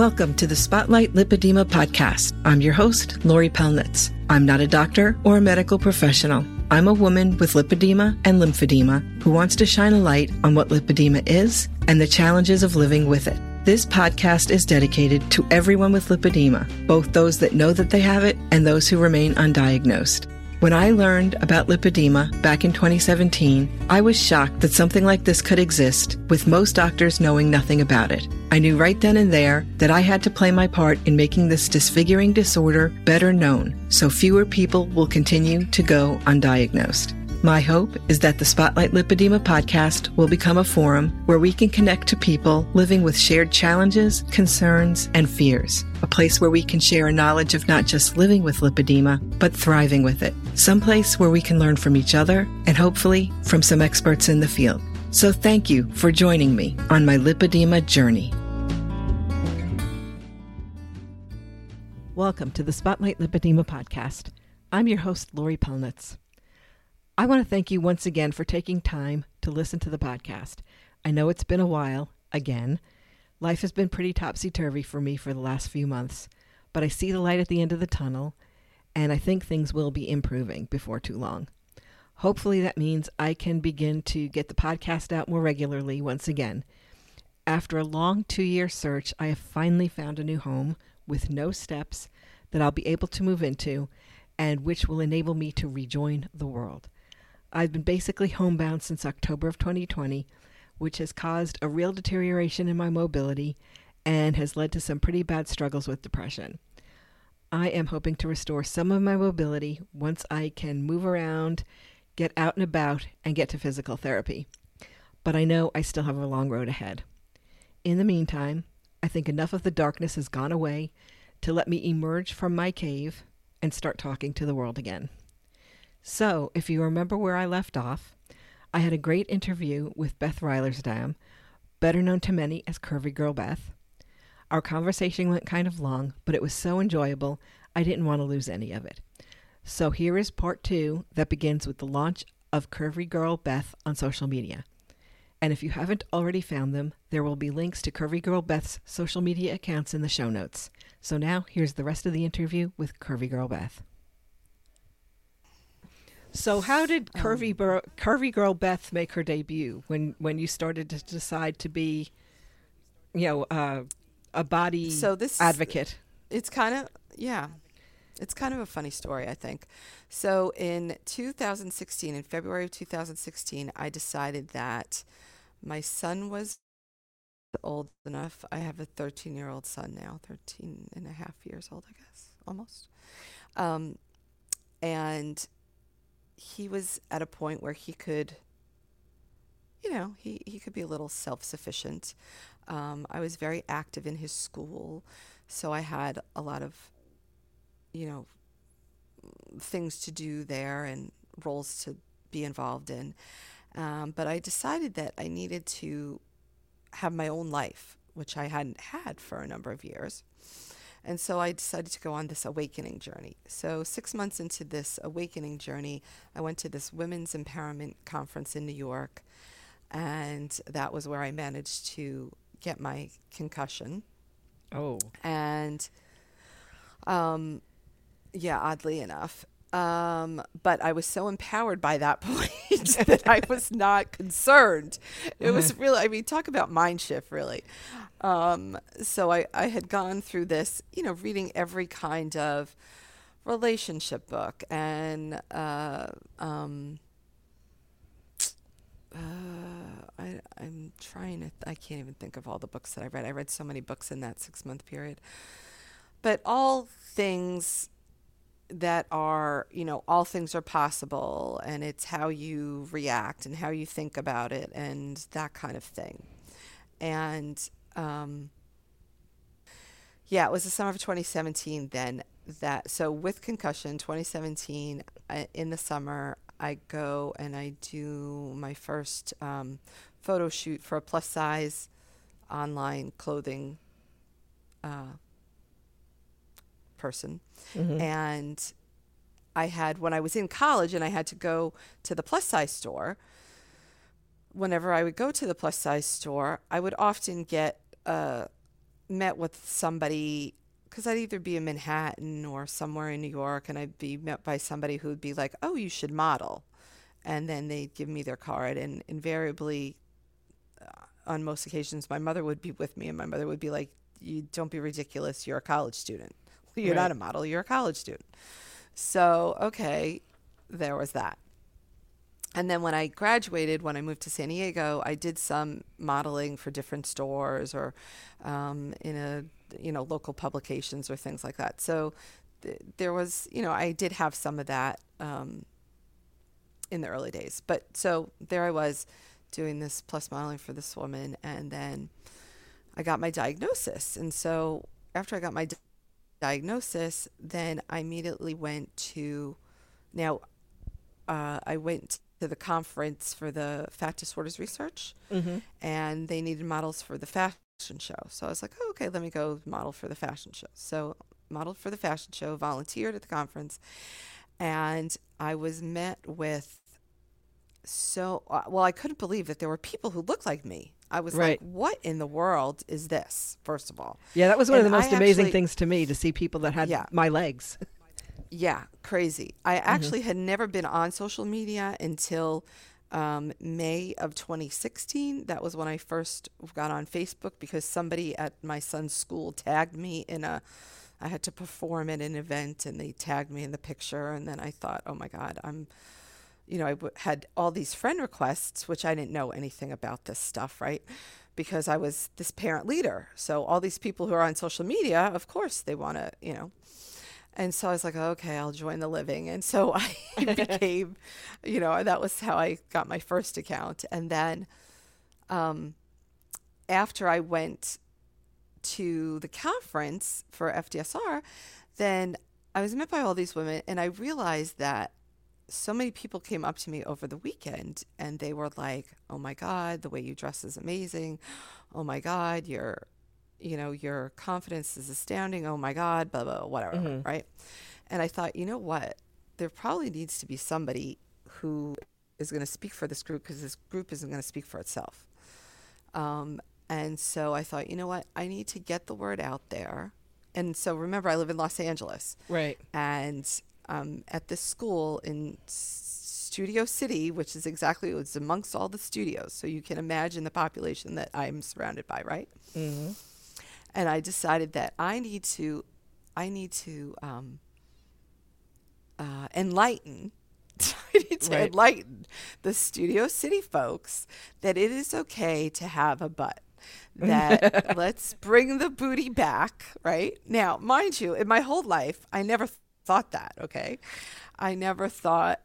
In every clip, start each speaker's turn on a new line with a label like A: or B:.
A: Welcome to the Spotlight Lipedema podcast. I'm your host, Lori Pelnitz. I'm not a doctor or a medical professional. I'm a woman with lipedema and lymphedema who wants to shine a light on what lipedema is and the challenges of living with it. This podcast is dedicated to everyone with lipedema, both those that know that they have it and those who remain undiagnosed. When I learned about lipedema back in 2017, I was shocked that something like this could exist, with most doctors knowing nothing about it. I knew right then and there that I had to play my part in making this disfiguring disorder better known so fewer people will continue to go undiagnosed. My hope is that the Spotlight Lipedema podcast will become a forum where we can connect to people living with shared challenges, concerns, and fears. A place where we can share a knowledge of not just living with lipedema, but thriving with it. Some place where we can learn from each other and hopefully from some experts in the field. So thank you for joining me on my lipedema journey. Welcome to the Spotlight Lipedema podcast. I'm your host, Lori Pelnitz. I want to thank you once again for taking time to listen to the podcast. I know it's been a while, again. Life has been pretty topsy turvy for me for the last few months, but I see the light at the end of the tunnel, and I think things will be improving before too long. Hopefully, that means I can begin to get the podcast out more regularly once again. After a long two year search, I have finally found a new home with no steps that I'll be able to move into and which will enable me to rejoin the world. I've been basically homebound since October of 2020, which has caused a real deterioration in my mobility and has led to some pretty bad struggles with depression. I am hoping to restore some of my mobility once I can move around, get out and about, and get to physical therapy. But I know I still have a long road ahead. In the meantime, I think enough of the darkness has gone away to let me emerge from my cave and start talking to the world again. So, if you remember where I left off, I had a great interview with Beth Reilersdam, better known to many as Curvy Girl Beth. Our conversation went kind of long, but it was so enjoyable, I didn't want to lose any of it. So, here is part two that begins with the launch of Curvy Girl Beth on social media. And if you haven't already found them, there will be links to Curvy Girl Beth's social media accounts in the show notes. So now here's the rest of the interview with Curvy Girl Beth. So how did Curvy Bur- Curvy Girl Beth make her debut when when you started to decide to be, you know, uh, a body
B: So this-
A: advocate?
B: It's kind of yeah. It's kind of a funny story, I think. So in 2016, in February of 2016, I decided that my son was old enough. I have a 13 year old son now, 13 and a half years old, I guess, almost. Um, and he was at a point where he could, you know, he, he could be a little self sufficient. Um, I was very active in his school, so I had a lot of, you know, things to do there and roles to be involved in. Um, but I decided that I needed to have my own life, which I hadn't had for a number of years. And so I decided to go on this awakening journey. So, six months into this awakening journey, I went to this women's empowerment conference in New York. And that was where I managed to get my concussion.
A: Oh,
B: And, um, yeah, oddly enough. Um, but I was so empowered by that point that I was not concerned. It was really, I mean, talk about mind shift, really. Um, so I, I had gone through this, you know, reading every kind of relationship book and, uh, um, uh, I, I'm trying to, I can't even think of all the books that I read. I read so many books in that six month period. But all things that are, you know, all things are possible and it's how you react and how you think about it and that kind of thing. And um, yeah, it was the summer of 2017 then that, so with concussion, 2017, I, in the summer, I go and I do my first um, photo shoot for a plus size online clothing uh, person. And I had, when I was in college and I had to go to the plus size store, whenever I would go to the plus size store, I would often get a met with somebody because I'd either be in Manhattan or somewhere in New York, and I'd be met by somebody who would be like, "Oh, you should model," and then they'd give me their card, and invariably, uh, on most occasions, my mother would be with me, and my mother would be like, "You don't be ridiculous. You're a college student. You're
A: Right.
B: not a model. You're a college student." So okay, there was that. And then when I graduated, when I moved to San Diego, I did some modeling for different stores or um, in a you know local publications or things like that. So th- there was you know I did have some of that um, in the early days. But so there I was doing this plus modeling for this woman, and then I got my diagnosis. And so after I got my di- diagnosis, then I immediately went to now uh, I went to the conference for the fat disorders research,
A: Mm-hmm.
B: and they needed models for the fashion show. So I was like, oh, okay, let me go model for the fashion show. So modeled for the fashion show, volunteered at the conference, and I was met with so uh, well. I couldn't believe that there were people who looked like me. I was
A: Right.
B: like, what in the world is this? First of all,
A: Yeah, that was one of the most
B: I
A: amazing
B: actually-
A: things to me to see people that had
B: Yeah.
A: my legs.
B: Yeah, crazy. I actually had never been on social media until um, May of 2016. That was when I first got on Facebook because somebody at my son's school tagged me in a. I had to perform at an event and they tagged me in the picture. And then I thought, oh my God, I'm. You know, I w- had all these friend requests, which I didn't know anything about this stuff, right? Because I was this parent leader. So all these people who are on social media, of course, they want to, you know, and so I was like, okay, I'll join the living. And so I became, you know, that was how I got my first account. And then um, after I went to the conference for FDSR, then I was met by all these women and I realized that so many people came up to me over the weekend and they were like, "Oh my god, the way you dress is amazing. Oh my god, your you know, your confidence is astounding. Oh my god, blah blah, whatever,
A: Mhm.
B: right?" And I thought, "You know what? There probably needs to be somebody who is going to speak for this group because this group isn't going to speak for itself." Um, and so I thought, you know what? I need to get the word out there. And so remember, I live in Los Angeles
A: Right.
B: and um, at this school in Studio City, which is exactly it's amongst all the studios, so you can imagine the population that I'm surrounded by, right?
A: Mm-hmm.
B: And I decided that I need to, I need to um, uh, enlighten. I need to
A: Right.
B: enlighten the Studio City folks that it is okay to have a butt. That let's bring the booty back, right? Now, mind you, in my whole life, I never thought that, okay? I never thought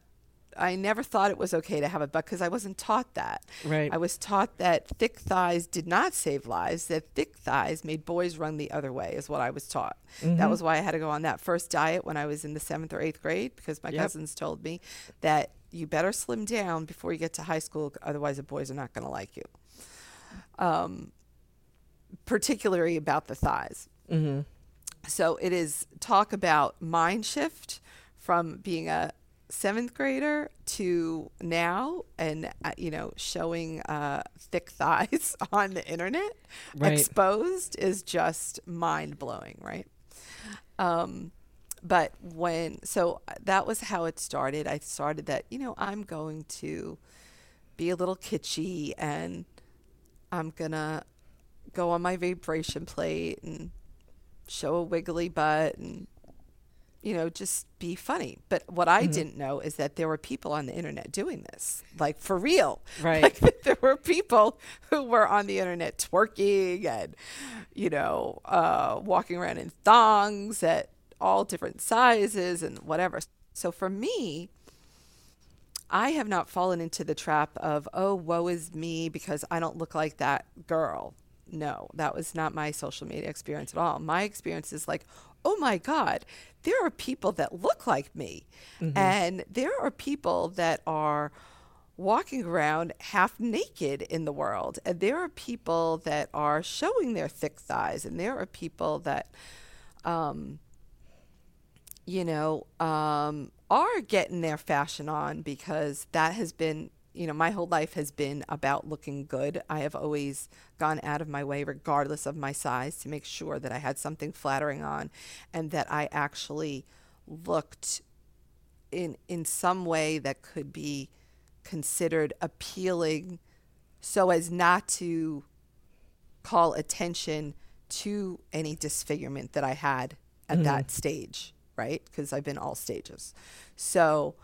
B: I never thought it was okay to have a butt because I wasn't taught that.
A: Right.
B: I was taught that thick thighs did not save lives, that thick thighs made boys run the other way, is what I was taught.
A: Mm-hmm.
B: That was why I had to go on that first diet when I was in the seventh or eighth grade because my
A: Yep.
B: cousins told me that you better slim down before you get to high school, otherwise, the boys are not going to like you. Um, particularly about the thighs.
A: Mm-hmm.
B: So it is talk about mind shift from being a seventh grader to now and uh, you know showing uh, thick thighs on the internet.
A: Right.
B: exposed is just mind blowing right? Um but when so that was how it started. I started that you know i'm going to be a little kitschy and i'm gonna go on my vibration plate and show a wiggly butt and you know just be funny but what i didn't know is that there were people on the internet doing this like for real
A: Right.
B: like there were people who were on the internet twerking and you know uh, walking around in thongs at all different sizes and whatever so for me I have not fallen into the trap of, oh, woe is me because I don't look like that girl. No, that was not my social media experience at all. My experience is like, oh my God, there are people that look like me. And there are people that are walking around half naked in the world. And there are people that are showing their thick thighs. And there are people that, um, you know, um, are getting their fashion on because that has been, you know, my whole life has been about looking good. I have always gone out of my way, regardless of my size, to make sure that I had something flattering on and that I actually looked in in some way that could be considered appealing so as not to call attention to any disfigurement that I had at mm. that stage, right? Because I've been all stages. So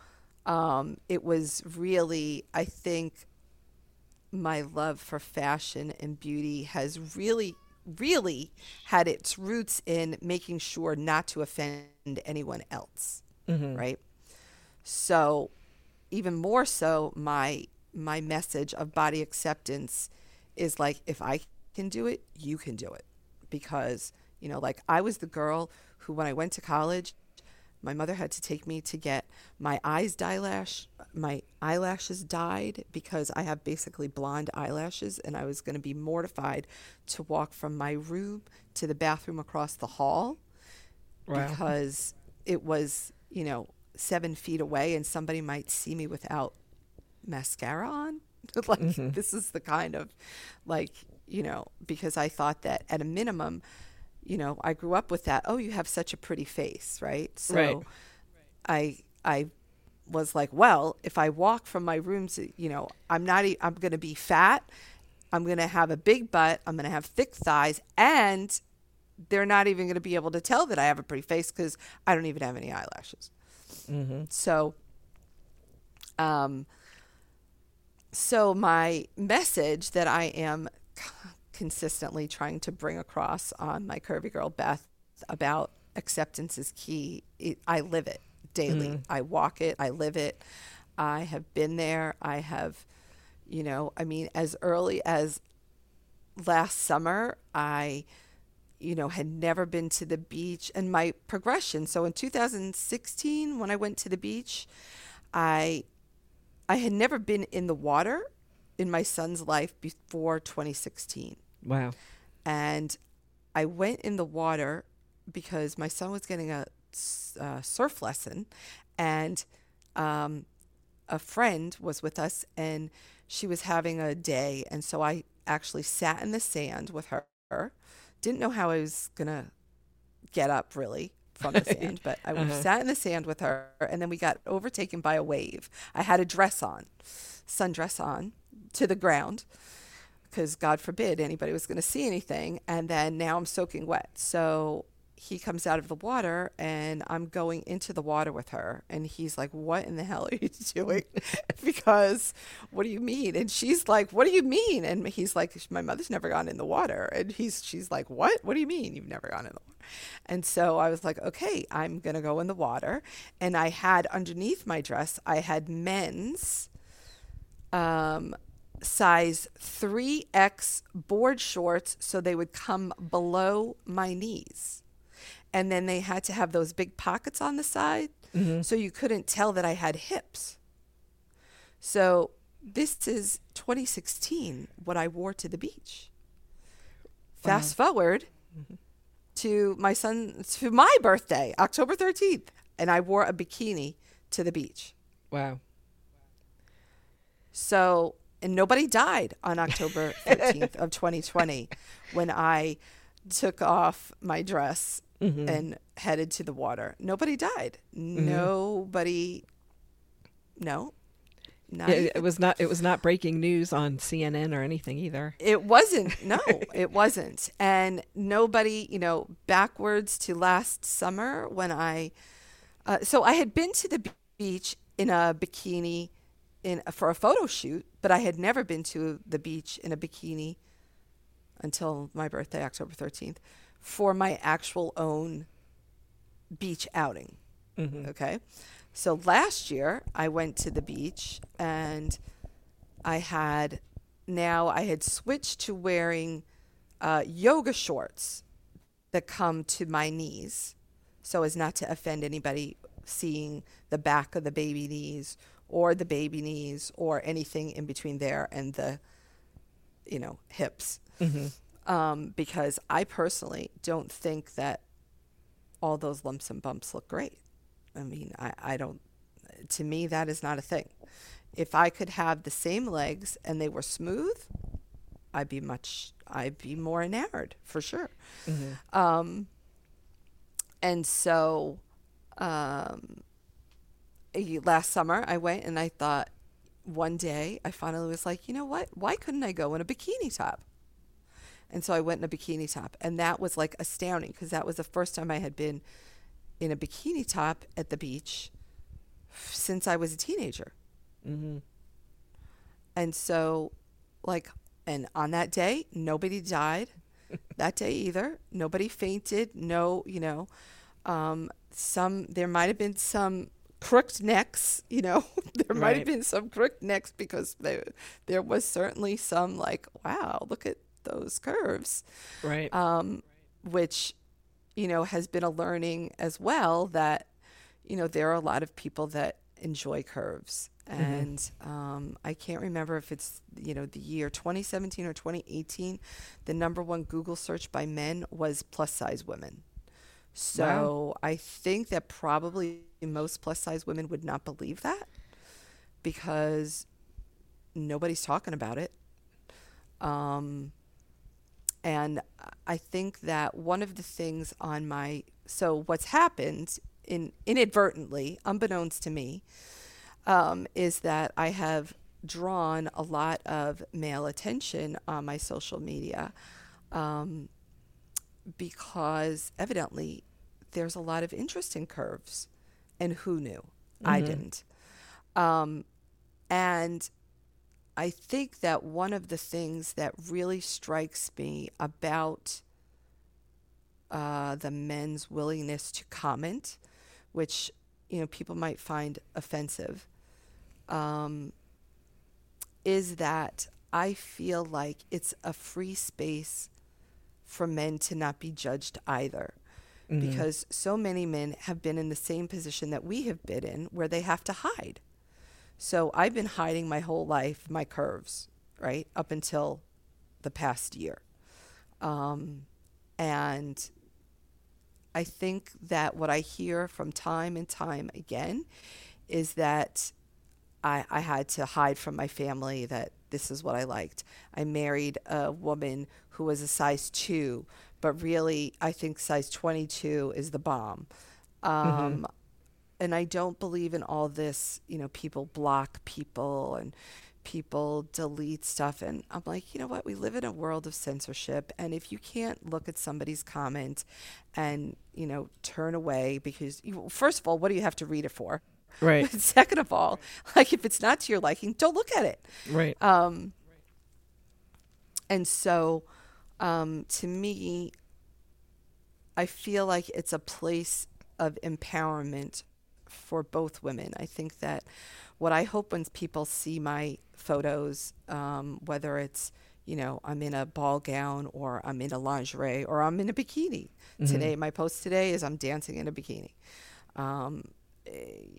B: um, it was really, I think, my love for fashion and beauty has really, really had its roots in making sure not to offend anyone else, mm-hmm. right? So, even more so, my my message of body acceptance is like, if I can do it, you can do it, because you know, like I was the girl who, when I went to college, my mother had to take me to get my eyes eyelash, my eyelashes dyed because I have basically blonde eyelashes, and I was going to be mortified to walk from my room to the bathroom across the hall wow. because it was, you know, seven feet away, and somebody might see me without mascara on. like mm-hmm. this is the kind of, like you know, because I thought that at a minimum you know, I grew up with that. Oh, you have such a pretty face, right? So right. I I was like, well, if I walk from my room to, you know, I'm not I'm going to be fat. I'm going to have a big butt. I'm going to have thick thighs and they're not even going to be able to tell that I have a pretty face cuz I don't even have any eyelashes. Mm-hmm. So um so my message that I am consistently trying to bring across on my Curvy Girl Beth about acceptance is key. It, I live it daily. Mm. I walk it. I live it. I have been there. I have, you know, I mean, as early as last summer, I, you know, had never been to the beach and my progression. So in 2016, when I went to the beach, I, I had never been in the water in my son's life before 2016.
A: Wow.
B: And I went in the water because my son was getting a, a surf lesson, and um, a friend was with us, and she was having a day. And so I actually sat in the sand with her. Didn't know how I was going to get up really from the sand, but I uh-huh. sat in the sand with her, and then we got overtaken by a wave. I had a dress on, sundress on to the ground because God forbid anybody was going to see anything. And then now I'm soaking wet. So he comes out of the water and I'm going into the water with her. And he's like, What in the hell are you doing? because what do you mean? And she's like, What do you mean? And he's like, My mother's never gone in the water. And he's she's like, What? What do you mean you've never gone in the water? And so I was like, Okay, I'm gonna go in the water. And I had underneath my dress, I had men's um size 3X board shorts so they would come below my knees. And then they had to have those big pockets on the side mm-hmm. so you couldn't tell that I had hips. So this is 2016, what I wore to the beach. Wow. Fast forward mm-hmm. to my son, to my birthday, October 13th, and I wore a bikini to the beach.
A: Wow.
B: So and nobody died on October 15th of 2020 when I took off my dress mm-hmm. and headed to the water. Nobody died. Mm-hmm. Nobody no.
A: Yeah, it was not it was not breaking news on CNN or anything either.
B: It wasn't. No, it wasn't. And nobody, you know, backwards to last summer when I uh, so I had been to the beach in a bikini in for a photo shoot, but I had never been to the beach in a bikini until my birthday, October 13th, for my actual own beach outing. Mm-hmm. Okay. So last year I went to the beach and I had now I had switched to wearing uh, yoga shorts that come to my knees so as not to offend anybody seeing the back of the baby knees or the baby knees or anything in between there and the, you know, hips. Mm-hmm. Um, because I personally don't think that all those lumps and bumps look great. I mean, I, I don't, to me, that is not a thing. if I could have the same legs and they were smooth, I'd be much, I'd be more enamored for sure.
A: Mm-hmm.
B: Um, and so, um, last summer I went and I thought one day I finally was like, you know what? Why couldn't I go in a bikini top? And so I went in a bikini top, and that was like astounding because that was the first time I had been in a bikini top at the beach since I was a teenager.
A: Mm-hmm.
B: And so, like, and on that day, nobody died. that day either. Nobody fainted. No, you know, um, some, there might have been some crooked necks, you know, there might
A: Right.
B: have been some crooked necks because there, there was certainly some, like, wow, look at those curves.
A: Right.
B: um, which you know has been a learning as well that you know there are a lot of people that enjoy curves. And um, i can't remember if it's you know the year 2017 or 2018 the number one google search by men was plus size women so i think that probably most plus size women would not believe that because nobody's talking about it. Um, and I think that one of the things on my so what's happened in inadvertently, unbeknownst to me, um, is that I have drawn a lot of male attention on my social media. Um, because evidently there's a lot of interest in curves, and who knew? I
A: Mhm.
B: didn't. Um, and I think that one of the things that really strikes me about uh, the men's willingness to comment, which you know people might find offensive, um, is that I feel like it's a free space for men to not be judged either
A: Mhm.
B: because so many men have been in the same position that we have been in where they have to hide. So I've been hiding my whole life, my curves, right, up until the past year. Um, and I think that what I hear from time and time again is that I, I had to hide from my family that this is what I liked. I married a woman who was a size two, but really, I think size 22 is the bomb. Um, And I don't believe in all this, you know, people block people and people delete stuff. And I'm like, you know what? We live in a world of censorship. And if you can't look at somebody's comment and, you know, turn away because, you, first of all, what do you have to read it for?
A: Right.
B: Second of all, like if it's not to your liking, don't look at it.
A: Right.
B: Um, and so, um, to me, I feel like it's a place of empowerment for both women. I think that what I hope when people see my photos, um, whether it's you know I'm in a ball gown or I'm in a lingerie or I'm in a bikini.
A: Mhm.
B: Today, my post today is I'm dancing in a bikini. Um, eh,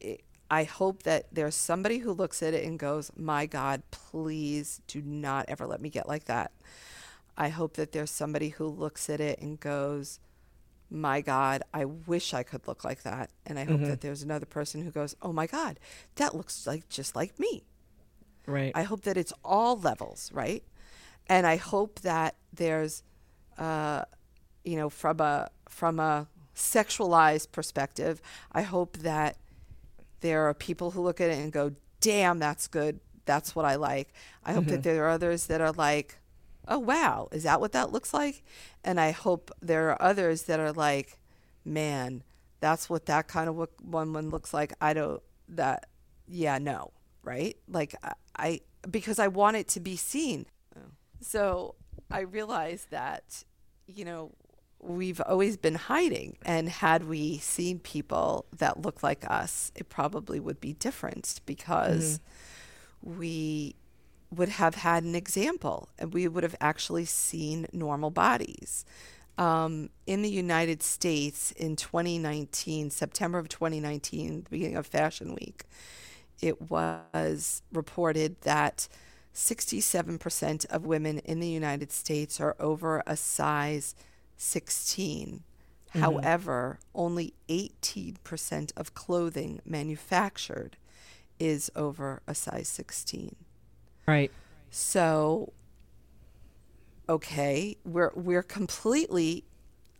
B: it, I hope that there's somebody who looks at it and goes, "My God, please do not ever let me get like that." I hope that there's somebody who looks at it and goes, "My God, I wish I could look like that." And I hope
A: Mhm.
B: that there's another person who goes, "Oh my God, that looks like just like me."
A: Right.
B: I hope that it's all levels, right? And I hope that there's, uh, you know, from a from a sexualized perspective, I hope that there are people who look at it and go, "Damn, that's good. That's what I like." I hope that
A: Mhm.
B: there are others that are like, "Oh wow, is that what that looks like?" And I hope there are others that are like, "Man, that's what that kind of one one looks like." I don't that. Yeah, no, right? Like I, I because I want it to be seen. So I realize that, you know, we've always been hiding. And had we seen people that look like us, it probably would be different because we would have had an example and we would have actually seen normal bodies. Um, in the United States in 2019, September of 2019, the beginning of Fashion Week, it was reported that 67% of women in the United States are over a size 16.
A: Mhm.
B: However, only 18% of clothing manufactured is over a size 16.
A: Right.
B: So okay, we're we're completely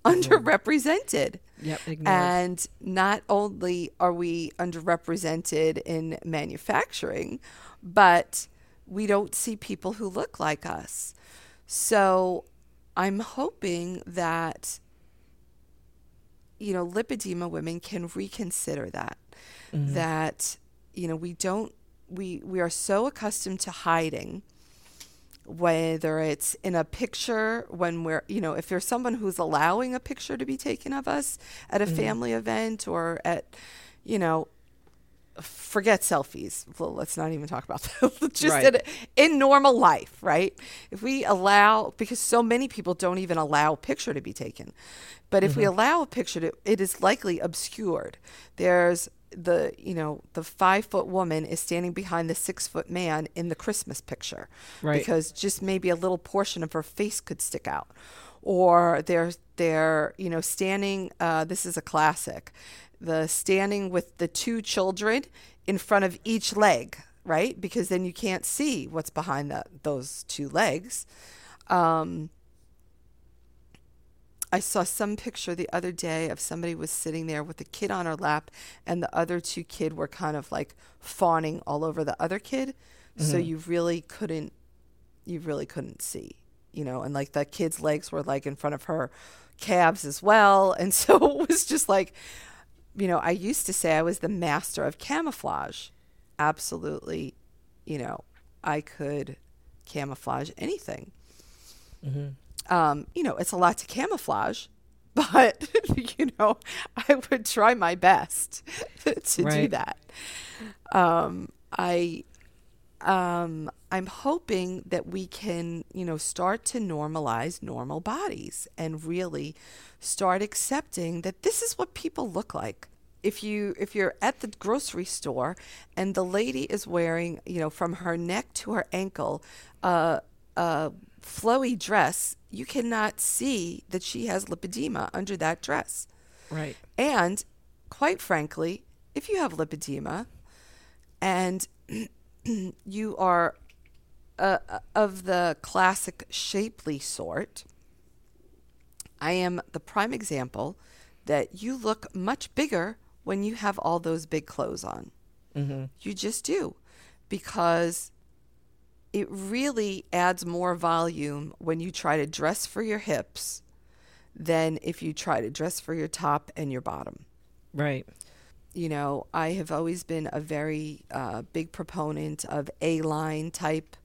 B: underrepresented.
A: Yep. Ignored.
B: And not only are we underrepresented in manufacturing, but we don't see people who look like us. So I'm hoping that, you know, lipedema women can reconsider that. Mm-hmm. That, you know, we don't, we, we are so accustomed to hiding whether it's in a picture when we're you know if there's someone who's allowing a picture to be taken of us at a mm-hmm. family event or at you know forget selfies. Well let's not even talk about that just
A: Right.
B: in, in normal life right? If we allow because so many people don't even allow a picture to be taken. But if we allow a picture to it is likely obscured. There's the you know the five foot woman is standing behind the six foot man in the christmas picture
A: Right.
B: because just maybe a little portion of her face could stick out. Or they're they're you know standing uh, this is a classic the standing with the two children in front of each leg right? Because then you can't see what's behind that those two legs. Um, I saw some picture the other day of somebody was sitting there with a kid on her lap, and the other two kid were kind of like fawning all over the other kid. So you really couldn't, you really couldn't see, you know, and like the kid's legs were like in front of her calves as well, and so it was just like, you know, I used to say I was the master of camouflage. Absolutely, you know, I could camouflage anything um, you know, it's a lot to camouflage, but you know, I would try my best to do that. Um, I, um, I'm hoping that we can, you know, start to normalize normal bodies and really start accepting that this is what people look like. If you if you're at the grocery store and the lady is wearing, you know, from her neck to her ankle, uh, a flowy dress, you cannot see that she has lipedema under that dress.
A: Right.
B: And quite frankly, if you have lipedema and you are uh, of the classic shapely sort, I am the prime example that you look much bigger when you have all those big clothes on.
A: Mm-hmm.
B: You just do because it really adds more volume when you try to dress for your hips than if you try to dress for your top and your bottom.
A: Right.
B: You know, I have always been a very uh, big proponent of A line type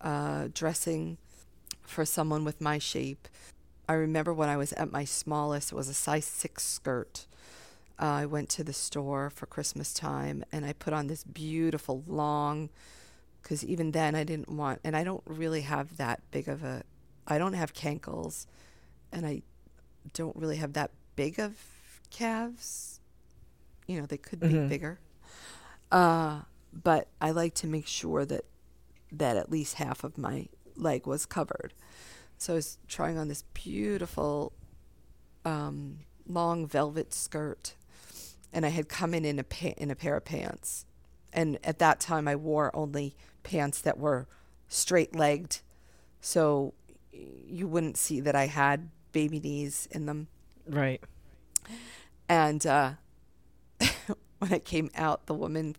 B: uh, dressing for someone with my shape. I remember when I was at my smallest, it was a size six skirt. Uh, I went to the store for Christmas time and I put on this beautiful long, because even then I didn't want, and I don't really have that big of a, I don't have cankles and I don't really have that big of calves. You know, they could be
A: Mhm.
B: bigger. Uh, but I like to make sure that that at least half of my leg was covered. So I was trying on this beautiful um, long velvet skirt, and I had come in in a pa- in a pair of pants. And at that time, I wore only pants that were straight legged, so you wouldn't see that I had baby knees in them.
A: Right.
B: And uh, when I came out, the woman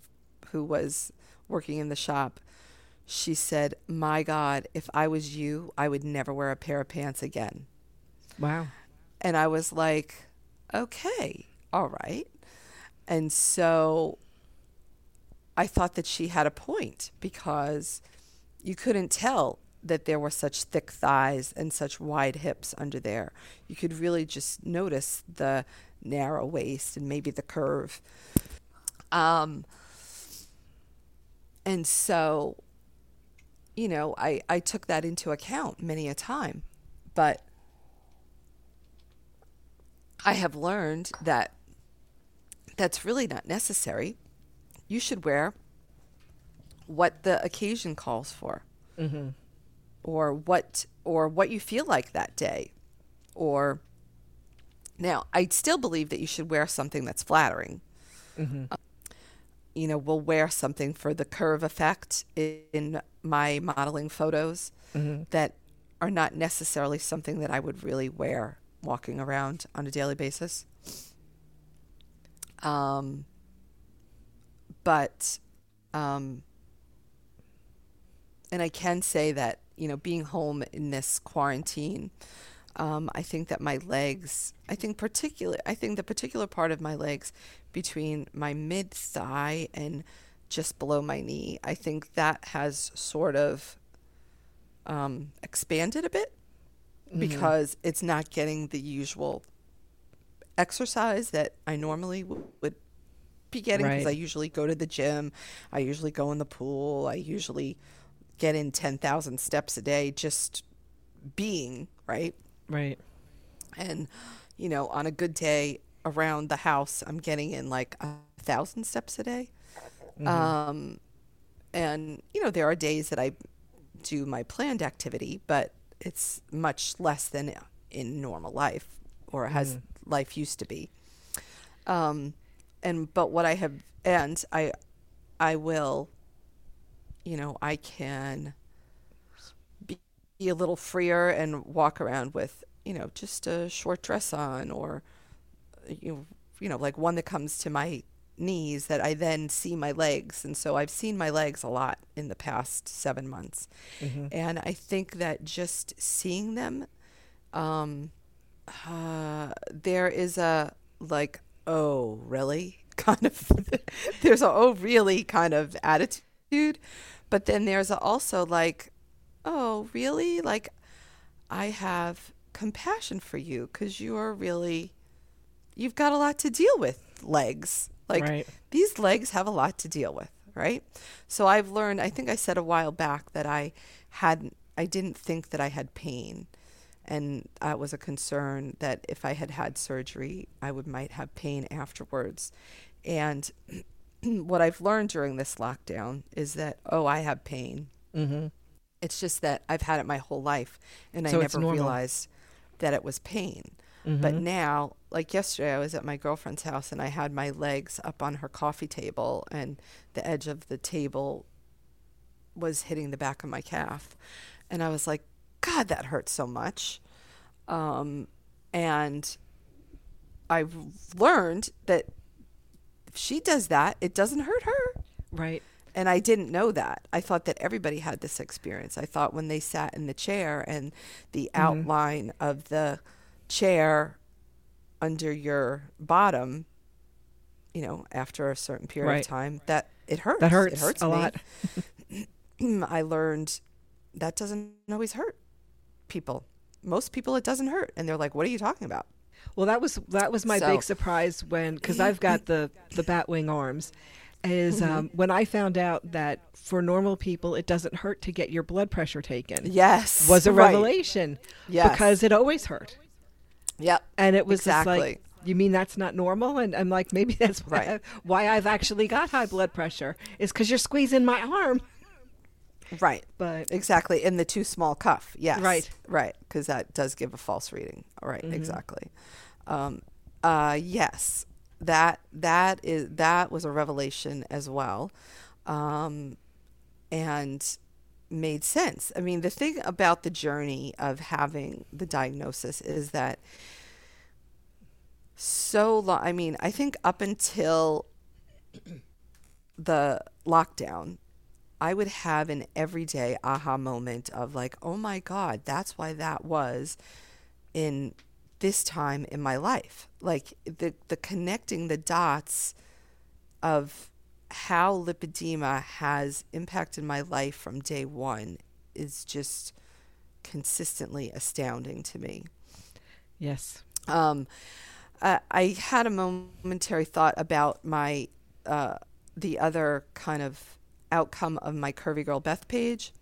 B: who was working in the shop, she said, "My God, if I was you, I would never wear a pair of pants again."
A: Wow.
B: And I was like, "Okay, all right." And so I thought that she had a point because you couldn't tell that there were such thick thighs and such wide hips under there. You could really just notice the narrow waist and maybe the curve. Um, and so, you know, I, I took that into account many a time. But I have learned that that's really not necessary. You should wear what the occasion calls for
A: Mm-hmm.
B: or what or what you feel like that day or now i still believe that you should wear something that's flattering
A: Mm-hmm.
B: You know, will wear something for the curve effect in my modeling photos
A: Mm-hmm.
B: that are not necessarily something that I would really wear walking around on a daily basis. Um, but, um, and I can say that, you know, being home in this quarantine, um, I think that my legs, I think particular, I think the particular part of my legs between my mid thigh and just below my knee, I think that has sort of um, expanded a bit
A: Mm-hmm.
B: because it's not getting the usual exercise that I normally w- would be getting because
A: Right.
B: I usually go to the gym, I usually go in the pool, I usually get in 10,000 steps a day just being, right?
A: Right.
B: And, you know, on a good day around the house, I'm getting in like a thousand steps a day. Um, and, you know, there are days that I do my planned activity, but it's much less than in normal life or has life used to be. Um, and, but what I have, and I, I will, you know, I can be, a little freer and walk around with, you know, just a short dress on or, you know, you know, like one that comes to my knees that I then see my legs. And so I've seen my legs a lot in the past seven months. And I think that just seeing them, um, uh, there is a like, oh, really? Kind of, there's a, oh, really kind of attitude. But then there's a also like, oh, really? Like, I have compassion for you because you are really, you've got a lot to deal with, legs. Like,
A: Right.
B: these legs have a lot to deal with, right? So I've learned, I think I said a while back that I hadn't, I didn't think that I had pain. And that was a concern that if I had had surgery, I would might have pain afterwards. And what I've learned during this lockdown is that, oh, I have pain.
A: Mm-hmm.
B: It's just that I've had it my whole life and
A: So
B: I never realized that it was pain. But now, like yesterday, I was at my girlfriend's house and I had my legs up on her coffee table and the edge of the table was hitting the back of my calf. And I was like, God, that hurts so much. Um, and I've learned that if she does that, it doesn't hurt her.
A: Right.
B: And I didn't know that. I thought that everybody had this experience. I thought when they sat in the chair and the mm-hmm. outline of the chair under your bottom, you know, after a certain period
A: Right.
B: of time, that it hurts.
A: That hurts
B: It hurts
A: a
B: me.
A: lot.
B: I learned that doesn't always hurt people. Most people, it doesn't hurt, and they're like, "What are you talking about?"
A: Well, that was that was my
B: So-
A: big surprise when because I've got the the batwing arms. Is
B: Mm-hmm.
A: um, when I found out that for normal people it doesn't hurt to get your blood pressure taken.
B: Yes,
A: Was a
B: right.
A: revelation
B: Yes.
A: because it always hurt,
B: Yep.
A: and it was
B: Exactly.
A: like, you mean that's not normal? And I'm like, maybe that's why,
B: Right.
A: why I've actually got high blood pressure is because you're squeezing my arm.
B: Right.
A: But
B: Exactly. In the too small cuff. Yes.
A: Right.
B: Right. Because that does give a false reading. All right,
A: Mm-hmm.
B: Exactly. Um, uh, yes. That that is that was a revelation as well, um, and made sense. I mean, the thing about the journey of having the diagnosis is that so long. I mean, I think up until the lockdown, I would have an everyday aha moment of like, oh my God, that's why that was in this time in my life. Like the, the connecting the dots of how lipedema has impacted my life from day one is just consistently astounding to me.
A: yes,
B: Um, I, I had a momentary thought about my uh, the other kind of outcome of my Curvy Girl Beth page,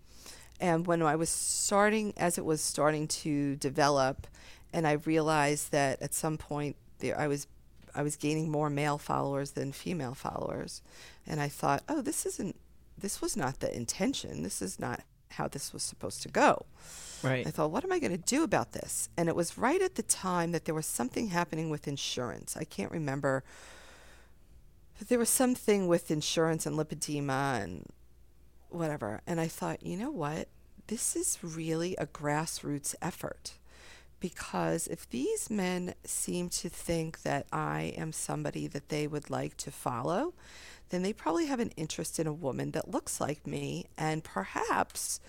B: and when I was starting, as it was starting to develop, and I realized that at some point there I was I was gaining more male followers than female followers, and I thought, oh, this isn't this was not the intention. This is not how this was supposed to go.
A: right.
B: I thought, what am I going to do about this? And it was right at the time that there was something happening with insurance. I can't remember there was something with insurance and lipedema and whatever. And I thought, you know what? This is really a grassroots effort because if these men seem to think that I am somebody that they would like to follow, then they probably have an interest in a woman that looks like me and perhaps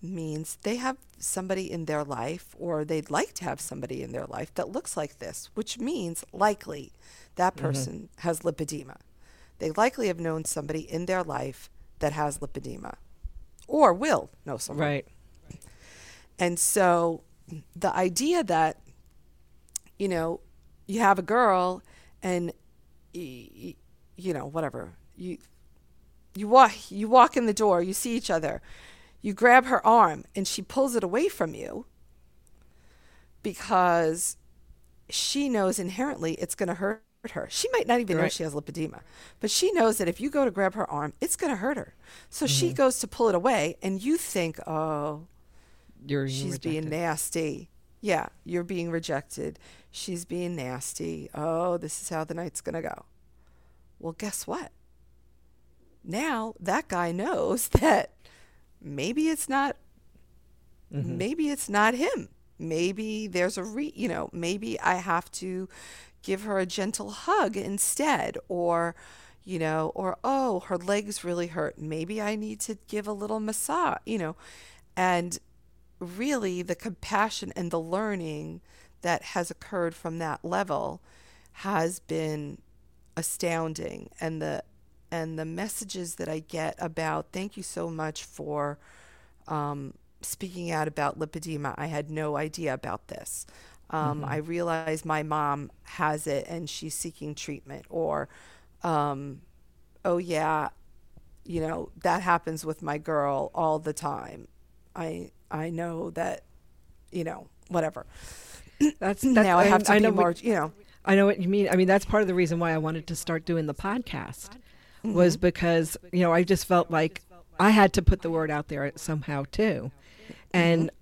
B: means they have somebody in their life or they'd like to have somebody in their life that looks like this, which means likely that mm-hmm. person mm-hmm. has lipedema. They likely have known somebody in their life that has lipedema or will know someone.
A: Right.
B: And so the idea that, you know, you have a girl and, you, know, whatever, you, you walk, you walk in the door, you see each other, you grab her arm and she pulls it away from you because she knows inherently it's going to hurt her. She might not even right. know she has lipedema, but she knows that if you go to grab her arm, it's going to hurt her. So mm-hmm. she goes to pull it away, and you think, oh,
A: you're
B: she's
A: rejected.
B: being nasty. Yeah, you're being rejected. She's being nasty. Oh, this is how the night's to go. Well, guess what? Now that guy knows that maybe it's not mm-hmm. maybe it's not him. Maybe there's a re, you know, maybe I have to give her a gentle hug instead or you know, or oh, her legs really hurt. Maybe I need to give a little massage, you know. And really the compassion and the learning that has occurred from that level has been astounding and the and the messages that I get about thank you so much for um, speaking out about lipedema. I had no idea about this. Um, mm-hmm. I realize my mom has it and she's seeking treatment. Or, um, oh, yeah, you know, that happens with my girl all the time. I, I know that, you know, whatever.
A: That's, that's
B: now I have to I be more, you know.
A: I know what you mean. I mean, that's part of the reason why I wanted to start doing the podcast mm-hmm. was because, you know, I just felt like I had to put the word out there somehow too. And mm-hmm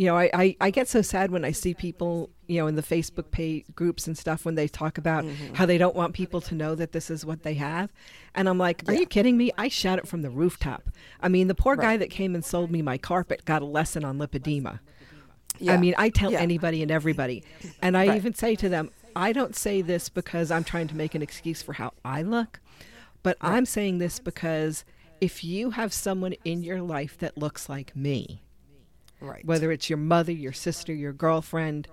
A: you know, I, I, I, get so sad when I see people, you know, in the Facebook page groups and stuff when they talk about mm-hmm. how they don't want people to know that this is what they have. And I'm like, are yeah. you kidding me? I shout it from the rooftop. I mean, the poor right. guy that came and sold me my carpet got a lesson on lipedema. Yeah. I mean, I tell yeah. anybody and everybody. And I right. even say to them, I don't say this because I'm trying to make an excuse for how I look, but right. I'm saying this because if you have someone in your life that looks like me,
B: Right.
A: Whether it's your mother, your sister, your girlfriend,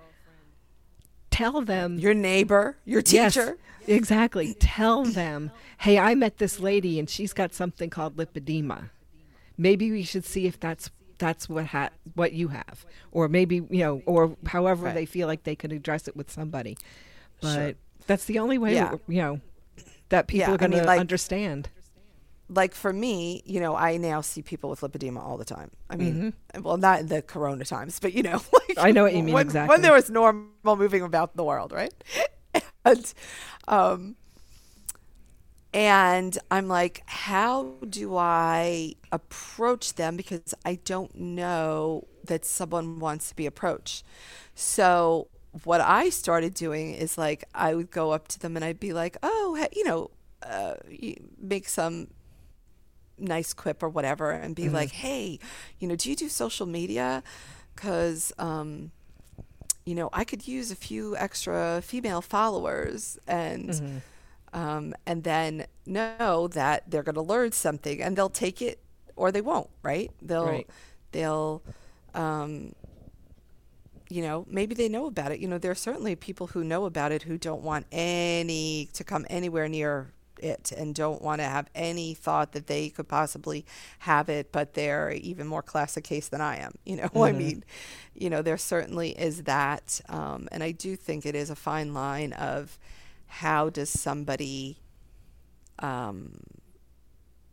A: tell them.
B: Your neighbor, your teacher.
A: Yes, exactly. tell them, hey, I met this lady and she's got something called lipedema. Maybe we should see if that's that's what ha- what you have, or maybe you know, or however right. they feel like they could address it with somebody. But sure. that's the only way, yeah. you know, that people yeah, are going to mean, like, understand
B: like for me, you know, I now see people with lipedema all the time. I mean, mm-hmm. well, not in the corona times, but you know,
A: like I know what you mean
B: when,
A: exactly.
B: When there was normal moving about the world, right? and, um, and I'm like, how do I approach them because I don't know that someone wants to be approached. So what I started doing is like I would go up to them and I'd be like, oh, you know, uh, make some nice quip or whatever and be mm-hmm. like, hey, you know, do you do social media? Because, um, you know, I could use a few extra female followers and. Mm-hmm. Um, and then know that they're going to learn something and they'll take it or they won't right they'll right. they'll um, you know maybe they know about it you know there are certainly people who know about it who don't want any to come anywhere near it and don't want to have any thought that they could possibly have it, but they're even more classic case than I am. You know, mm-hmm. I mean, you know, there certainly is that. Um, and I do think it is a fine line of how does somebody, um,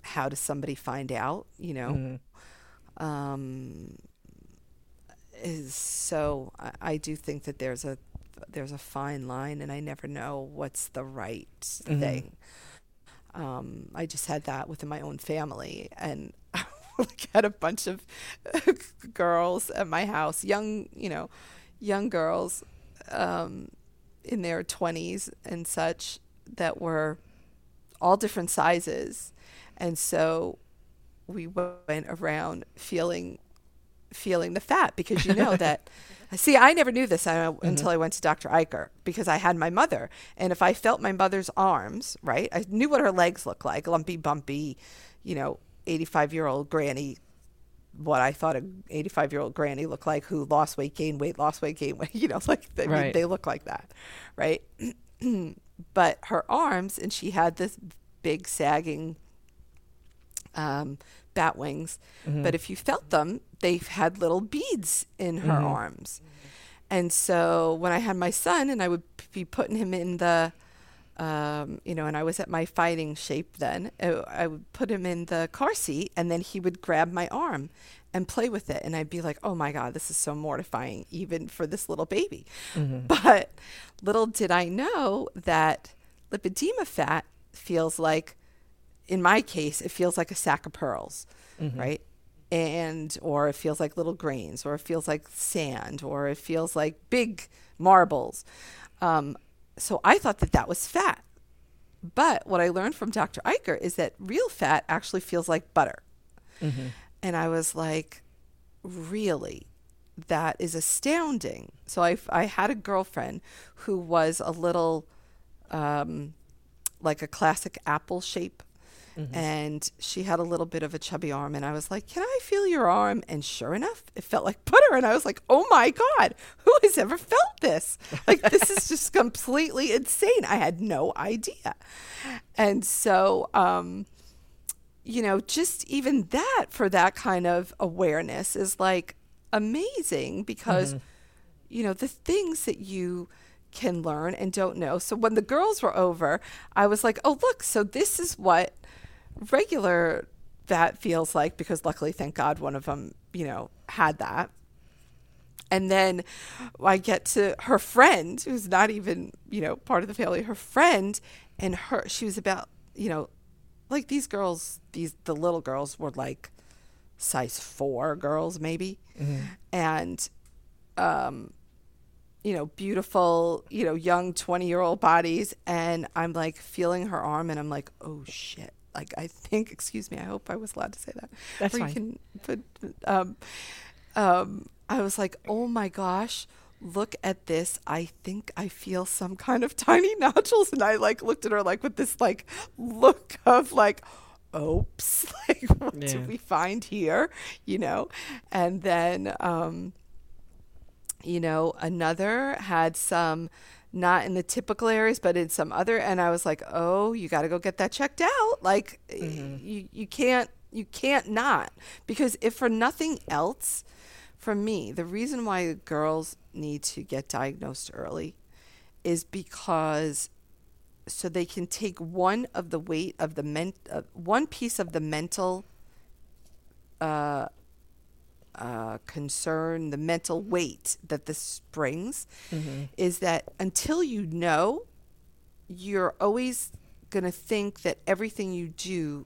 B: how does somebody find out, you know? Mm-hmm. Um, is so I, I do think that there's a there's a fine line and I never know what's the right mm-hmm. thing. Um, I just had that within my own family, and I had a bunch of girls at my house, young, you know, young girls um, in their twenties and such that were all different sizes. And so we went around feeling feeling the fat because you know that see i never knew this uh,
A: Mm-hmm.
B: until i went to dr eicher because i had my mother and if i felt my mother's arms right i knew what her legs looked like lumpy bumpy you know 85 year old granny what i thought an 85 year old granny looked like who lost weight gained weight lost weight gained weight you know like they,
A: Right.
B: they look like that right but her arms and she had this big sagging um, bat wings. But if you felt them, they had little beads in her arms. And so when I had my son and I would be putting him in the, um, you know, and I was at my fighting shape then, uh, I would put him in the car seat and then he would grab my arm and play with it. And I'd be like, oh my God, this is so mortifying, even for this little baby. But little did I know that lipedema fat feels like in my case, it feels like a sack of pearls, right? And, or it feels like little grains, or it feels like sand, or it feels like big marbles. Um, so I thought that that was fat. But what I learned from Dr. Eicher is that real fat actually feels like butter. And I was like, really? That is astounding. So I, I had a girlfriend who was a little um, like a classic apple shape. And she had a little bit of a chubby arm. And I was like, Can I feel your arm? And sure enough, it felt like butter. And I was like, Oh my God, who has ever felt this? Like, this is just completely insane. I had no idea. And so, um, you know, just even that for that kind of awareness is like amazing because, you know, the things that you can learn and don't know. So when the girls were over, I was like, oh, look, so this is what regular that feels like because luckily, thank God, one of them, you know, had that. And then I get to her friend, who's not even, you know, part of the family, her friend, and her, she was about, you know, like these girls, these, the little girls were like size four girls, maybe. And, um, you know, beautiful, you know, young 20 year old bodies. And I'm like feeling her arm and I'm like, oh shit. Like, I think, excuse me, I hope I was allowed to say that.
A: That's
B: Or you
A: fine.
B: can put, um, um, I was like, oh my gosh, look at this. I think I feel some kind of tiny nodules. And I like looked at her like with this like look of like, oops, like what
A: Yeah.
B: did we find here? You know? And then, um, you know, another had some not in the typical areas, but in some other. And I was like, oh, you got to go get that checked out. Like, you you can't you can't not because if for nothing else, for me, the reason why girls need to get diagnosed early is because so they can take one of the weight of the men, uh, one piece of the mental uh, uh, concern, the mental weight that this brings, is that until you know, you're always going to think that everything you do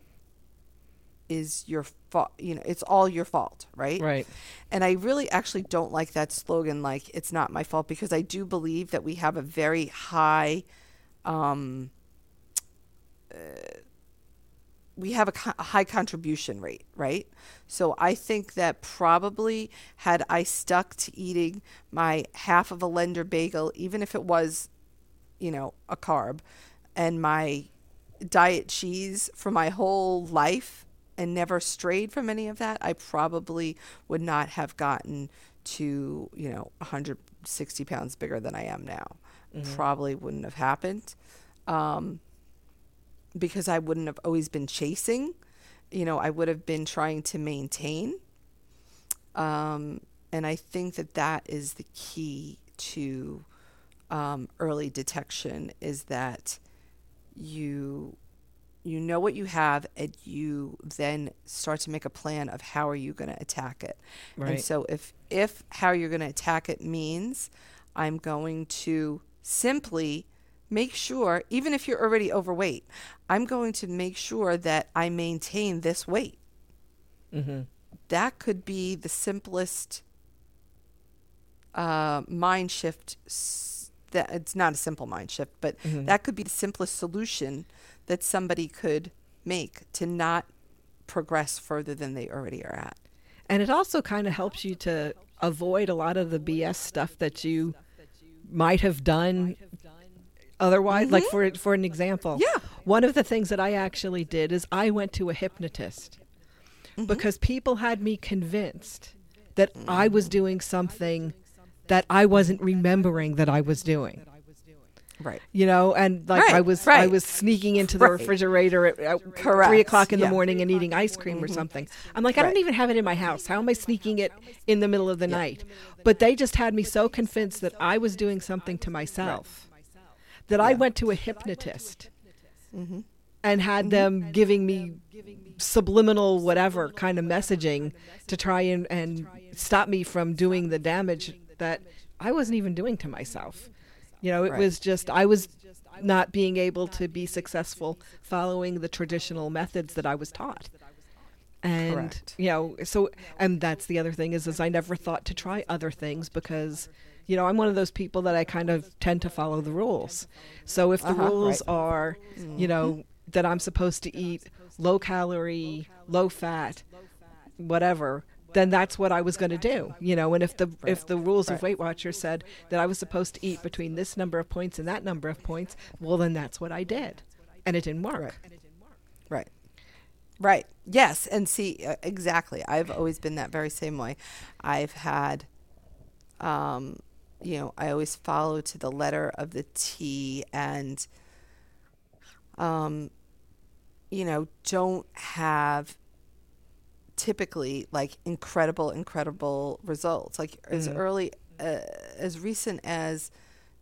B: is your fault. You know, it's all your fault, right?
A: Right.
B: And I really actually don't like that slogan, like, it's not my fault, because I do believe that we have a very high, um, uh, we have a, co- a high contribution rate, right? So I think that probably had I stuck to eating my half of a Lender bagel, even if it was, you know, a carb, and my diet cheese for my whole life and never strayed from any of that, I probably would not have gotten to, you know, 160 pounds bigger than I am now. Probably wouldn't have happened. Um, because I wouldn't have always been chasing. You know, I would have been trying to maintain. Um, and I think that that is the key to um, early detection is that you you know what you have and you then start to make a plan of how are you going to attack it and so if if how you're going to attack it means i'm going to simply make sure even if you're already overweight i'm going to make sure that i maintain this weight
A: Mm-hmm.
B: that could be the simplest uh, mind shift. That it's not a simple mind shift, but
A: Mm-hmm.
B: that could be the simplest solution that somebody could make to not progress further than they already are at.
A: And it also kind of helps you to avoid a lot of the BS stuff that you might have done otherwise. Mm-hmm. Like for for an example,
B: yeah,
A: one of the things that I actually did is I went to a hypnotist mm-hmm. because people had me convinced that I was doing something that I wasn't remembering that I was doing.
B: Right.
A: You know, and like
B: right,
A: I was,
B: right.
A: I was sneaking into the right. refrigerator at, at three o'clock in yeah. the morning and eating ice cream mm-hmm. or something. I'm like, I don't even have it in my house. How am I sneaking it in the middle of the yeah. night? But they just had me so convinced that I was doing something to myself that yeah. I went to a hypnotist mm-hmm. and had mm-hmm. them giving me subliminal whatever kind of messaging to try and, and stop me from doing the damage that I wasn't even doing to myself. You know, it right. was just, I was not being able to be successful following the traditional methods that I was taught. And,
B: Correct.
A: you know, so, and that's the other thing is, is I never thought to try other things because, you know, I'm one of those people that I kind of tend to follow the rules. So if the uh-huh, rules right. are, mm-hmm. you know, that I'm supposed to eat low calorie, low fat, whatever, then that's what I was going to do, you know. And if the right. if the rules right. of Weight Watchers said that I was supposed to eat between this number of points and that number of points, well, then that's what I did, and it didn't work.
B: Right. Right. Right. Yes. And see, uh, exactly. I've always been that very same way. I've had, um, you know, I always follow to the letter of the T and, um, you know, don't have typically like incredible, incredible results. Like mm-hmm. as early, uh, as recent as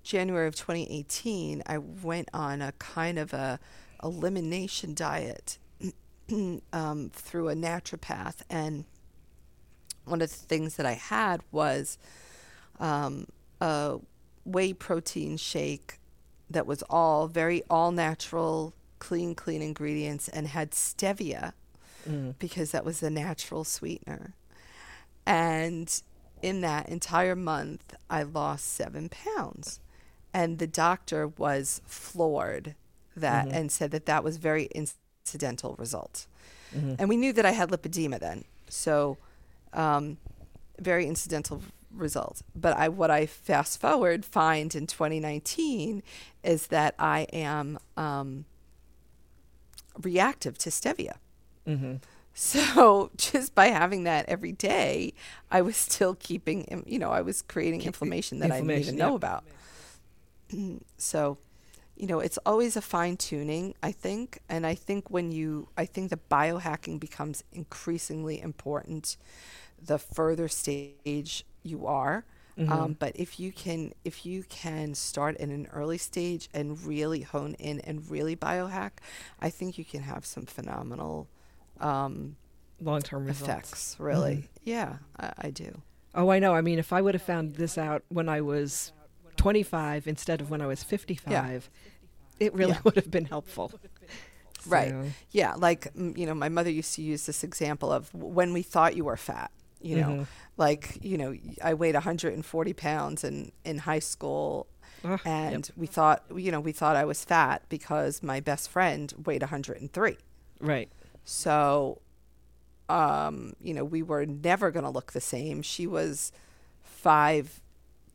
B: January of 2018, I went on a kind of a elimination diet um, through a naturopath, and one of the things that I had was um, a whey protein shake that was all very all natural, clean, clean ingredients, and had stevia mm. because that was a natural sweetener. And in that entire month, I lost seven pounds. And the doctor was floored that mm-hmm. and said that that was very incidental result. Mm-hmm. And we knew that I had lipedema then. So, um, very incidental result. But I, what I fast forward find in 2019 is that I am um, reactive to stevia. Mm-hmm. So just by having that every day, I was still keeping, you know, I was creating inflammation that inflammation, I didn't even know about. so, you know, it's always a fine tuning, I think. And I think when you, I think the biohacking becomes increasingly important the further stage you are. Mm-hmm. Um, but if you can, if you can start in an early stage and really hone in and really biohack, I think you can have some phenomenal um,
A: long term
B: effects. Really, mm-hmm. yeah, I, I, do.
A: Oh, I know. I mean, if I would have found this out when I was 25 instead of when I was 55, yeah. it really yeah. would have been helpful.
B: Right. So. Yeah. Like, you know, my mother used to use this example of when we thought you were fat, you know, mm-hmm. like, you know, I weighed 140 pounds in, in high school. and yep. we thought, you know, we thought I was fat because my best friend weighed 103.
A: Right.
B: So, um, you know, we were never going to look the same. She was five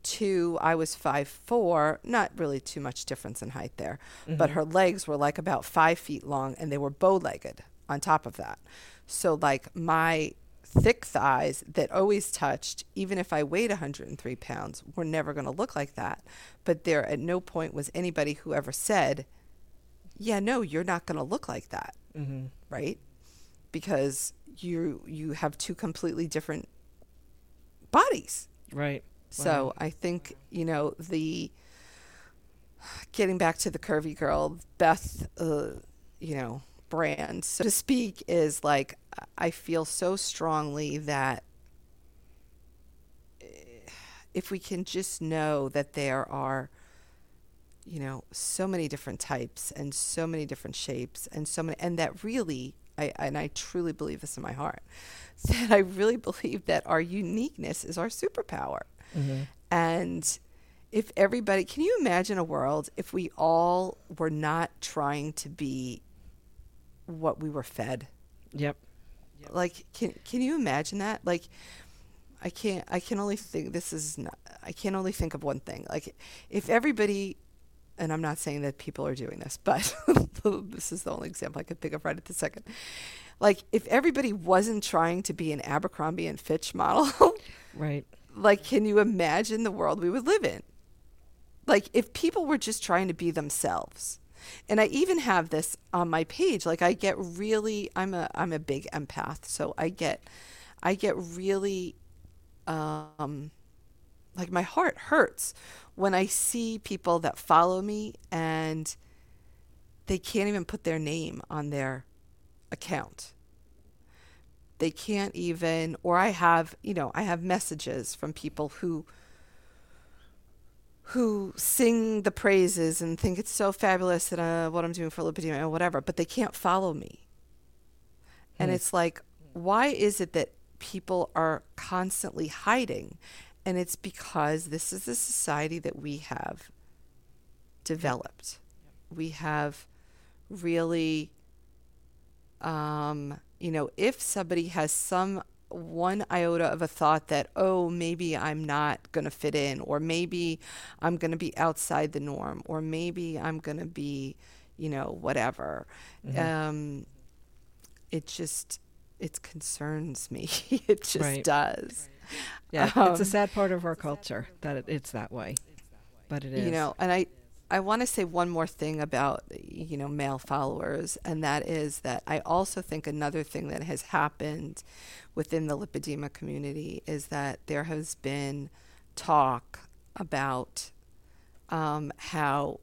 B: two, I was five four. Not really too much difference in height there, mm-hmm. but her legs were like about five feet long, and they were bow legged. On top of that, so like my thick thighs that always touched, even if I weighed 103 pounds, were never going to look like that. But there, at no point was anybody who ever said, "Yeah, no, you're not going to look like that." mm-hmm. right? Because you you have two completely different bodies,
A: right?
B: So wow. I think you know the getting back to the curvy girl, Beth, uh, you know, brand, so to speak, is like I feel so strongly that eh, if we can just know that there are you know, so many different types and so many different shapes and so many, and that really, I, and I truly believe this in my heart, that I really believe that our uniqueness is our superpower. Mm-hmm. And if everybody, can you imagine a world if we all were not trying to be what we were fed?
A: Yep.
B: Like, can can you imagine that? Like, I can't. I can only think. This is not. I can only think of one thing. Like, if everybody, and I'm not saying that people are doing this, but this is the only example I could think of right at the second. Like, if everybody wasn't trying to be an Abercrombie and Fitch model,
A: Right.
B: like, can you imagine the world we would live in? Like, if people were just trying to be themselves. And I even have this on my page. Like, I get really, I'm a, I'm a big empath, so I get, I get really, um, like my heart hurts when I see people that follow me and they can't even put their name on their account. They can't even, or I have, you know, I have messages from people who who sing the praises and think it's so fabulous that uh, what I'm doing for lipedema or whatever, but they can't follow me. And
A: Hmm.
B: it's like, why is it that people are constantly hiding? And it's because this is the society that we have developed. We have really, um, you know, if somebody has some one iota of a thought that, oh, maybe I'm not going to fit in, or maybe I'm going to be outside the norm, or maybe I'm going to be, you know, whatever. Um, it just, it concerns me. it just
A: Right.
B: does.
A: Yeah. it's a
B: Um,
A: sad part of our culture that it, it's that way. But it is.
B: you know and i i want to say one more thing about you know male followers and that is that i also think another thing that has happened within the lipedema community is that there has been talk about um, how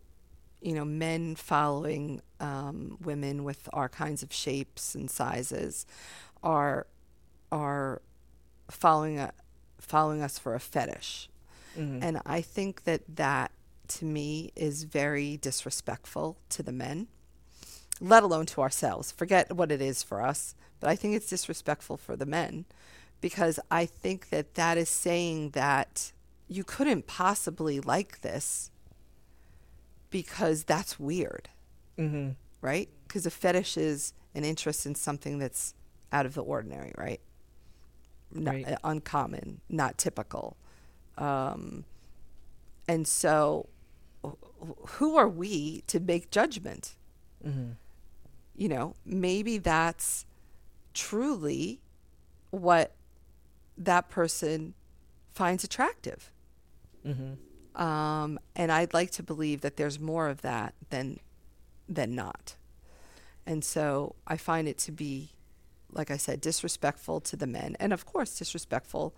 B: you know men following um, women with our kinds of shapes and sizes are are following a, following us for a fetish
A: Mhm.
B: and I think that that to me is very disrespectful to the men, let alone to ourselves. Forget what it is for us, but I think it's disrespectful for the men because I think that that is saying that you couldn't possibly like this because that's weird,
A: Mhm.
B: right? Because a fetish is an interest in something that's out of the ordinary, right? Not,
A: Right.
B: uh, uncommon, not typical. Um, and so, who are we to make judgment?
A: Mhm.
B: You know, maybe that's truly what that person finds attractive.
A: Mhm.
B: Um, and I'd like to believe that there's more of that than than not. And so I find it to be, like I said, disrespectful to the men, and of course disrespectful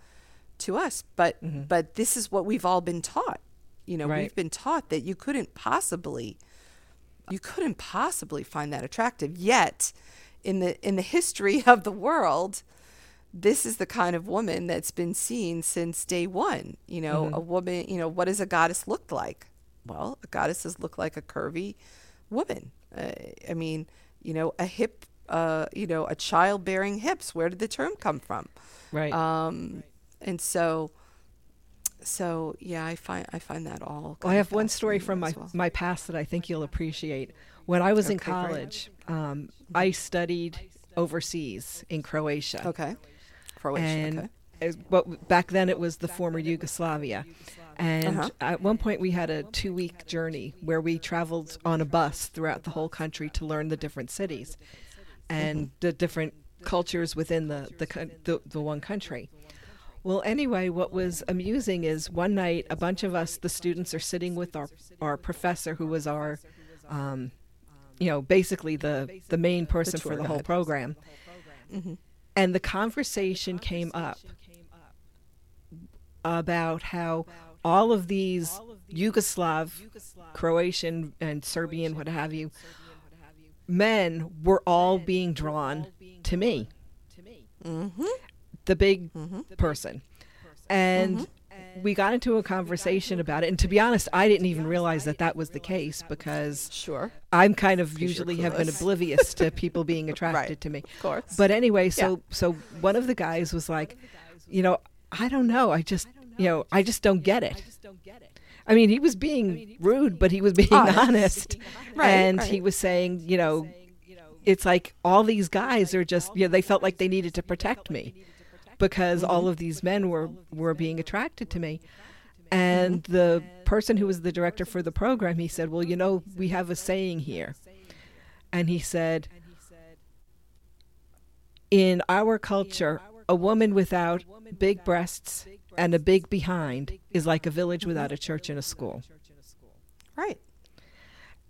B: to us. But
A: Mhm.
B: but this is what we've all been taught. You know,
A: Right.
B: we've been taught that you couldn't possibly, you couldn't possibly find that attractive. Yet, in the in the history of the world, this is the kind of woman that's been seen since day one. You know,
A: Mhm.
B: a woman, you know, what does a goddess look like? Well, a goddesses look like a curvy woman. Uh, I mean, you know, a hip, uh, you know, a child bearing hips. Where did the term come from?
A: Right.
B: Um, and so, so yeah, I find I find that all.
A: Well, I have one story from my,
B: well.
A: my past that I think you'll appreciate. When I was in
B: Okay, great.
A: college, um, I studied overseas in Croatia.
B: Okay, Croatia.
A: and
B: okay.
A: as- but back then it was the former Yugoslavia. And
B: Uh-huh.
A: at one point we had a two week journey where we traveled on a bus throughout the whole country to learn the different cities and the different cultures within the, the, the, the one country. Well, anyway, what was amusing is one night a bunch of us, the students, are sitting with our, our professor, who was our, um, you know, basically the, the main person for the whole program.
B: Mhm.
A: And the conversation came up about how all of these Yugoslav, Croatian, and Serbian, what have you, men were all being drawn to me,
B: Mhm.
A: The big
B: Mhm.
A: person. And we got into a conversation about it. And to be honest, I didn't even realize that that was the case because
B: Sure.
A: I'm kind of usually have been oblivious to people being attracted to me.
B: Of course.
A: But anyway, so so one of the guys was like, you know, I don't know, I just you know, I just don't get it. I mean, he was being rude, but he was being
B: Honest.
A: honest.
B: Right,
A: and
B: right.
A: he was saying, you know, it's like all these guys are just, you know, they felt like they needed to protect me because mm-hmm. all of these men were were being attracted to me. And mm-hmm. the person who was the director for the program, he said, "Well, you know, we have a saying here." And he said, "In our culture, a woman without big breasts and a big behind is like a village without a church and a school."
B: Right.